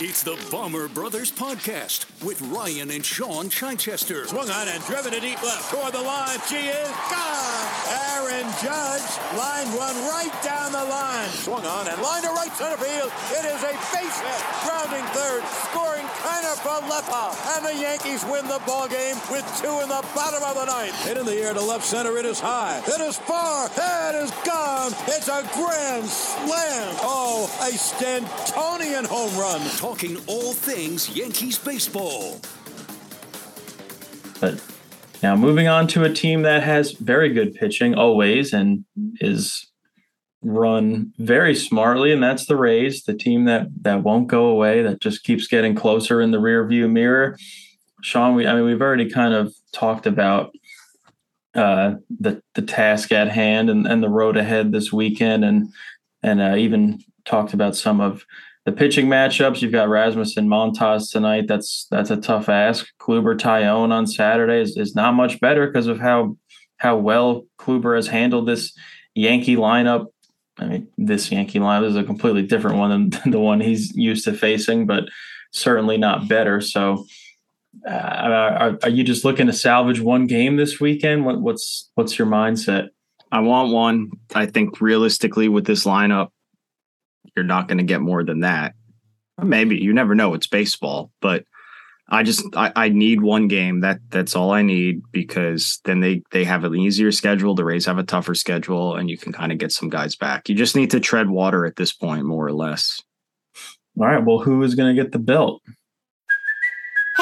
It's the Bomber Brothers Podcast with Ryan and Sean Chichester. Swung on and driven to deep left toward the line. She is gone. Aaron Judge lined one right down the line. Swung on and lined to right center field. It is a base hit. Grounding third. Scoring Kiner Falefa. And the Yankees win the ball game with two in the bottom of the ninth. Hit in the air to left center. It is high. It is far. It is gone. It's a grand slam. Oh, a Stantonian home run. Talking all things Yankees baseball. But now moving on to a team that has very good pitching always and is run very smartly, and that's the Rays, the team that that won't go away, that just keeps getting closer in the rear view mirror. Sean, we I mean we've already kind of talked about uh, the the task at hand and, and the road ahead this weekend, and and uh, even talked about some of the pitching matchups. You've got Rasmus and Montas tonight. That's that's a tough ask. Kluber Taillon on Saturday is, is not much better because of how how well Kluber has handled this Yankee lineup. I mean, this Yankee lineup is a completely different one than, than the one he's used to facing, but certainly not better. So, uh, are, are, you just looking to salvage one game this weekend? What, what's what's your mindset? I want one. I think realistically, with this lineup, you're not going to get more than that. Maybe you never know. It's baseball, but I just I, I need one game. That that's all I need because then they they have an easier schedule. The Rays have a tougher schedule, and you can kind of get some guys back. You just need to tread water at this point, more or less. All right. Well, who is going to get the belt?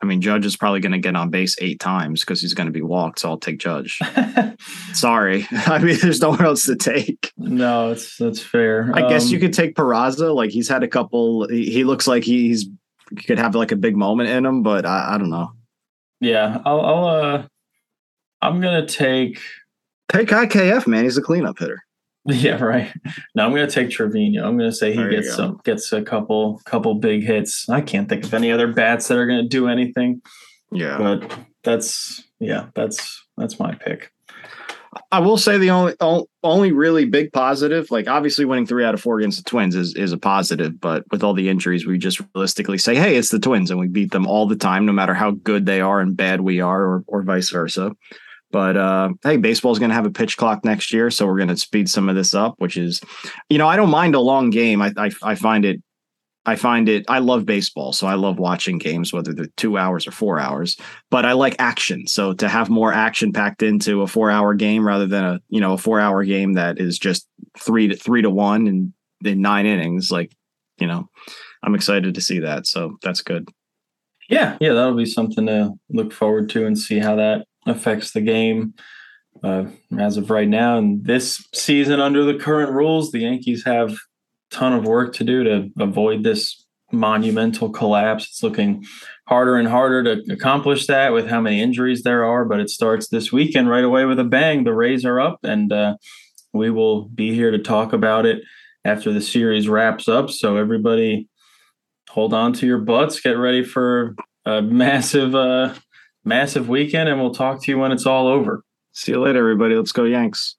I mean, Judge is probably going to get on base eight times because he's going to be walked. So I'll take Judge. Sorry, I mean, there's nowhere else to take. No, it's that's fair. I um, guess you um, could take Peraza. Like he's had a couple. He, he, looks like he's he could have like a big moment in him, but I, I don't know. Yeah, I'll, I'll. uh I'm gonna take take IKF. Man, he's a cleanup hitter. Yeah, right. Now I'm going to take Trevino. I'm going to say he there gets some gets a couple couple big hits. I can't think of any other bats that are going to do anything. Yeah, but that's yeah, that's that's my pick. I will say the only only really big positive, like obviously winning three out of four against the Twins is is a positive, but with all the injuries, we just realistically say, hey, it's the Twins, and we beat them all the time, no matter how good they are and bad we are, or or vice versa. But uh, hey, baseball's going to have a pitch clock next year, so we're going to speed some of this up. Which is, you know, I don't mind a long game. I, I I find it, I find it. I love baseball, so I love watching games, whether they're two hours or four hours. But I like action, so to have more action packed into a four-hour game rather than a you know a four-hour game that is just three to three to one and in nine innings, like you know, I'm excited to see that. So that's good. Yeah, yeah, that'll be something to look forward to and see how that affects the game. Uh, as of right now, and this season, under the current rules, the Yankees have a ton of work to do to avoid this monumental collapse. It's looking harder and harder to accomplish that with how many injuries there are, but it starts this weekend right away with a bang. The Rays are up, and uh, we will be here to talk about it after the series wraps up. So, everybody, hold on to your butts, get ready for a massive. Uh, massive weekend, and we'll talk to you when it's all over. See you later, everybody. Let's go, Yanks.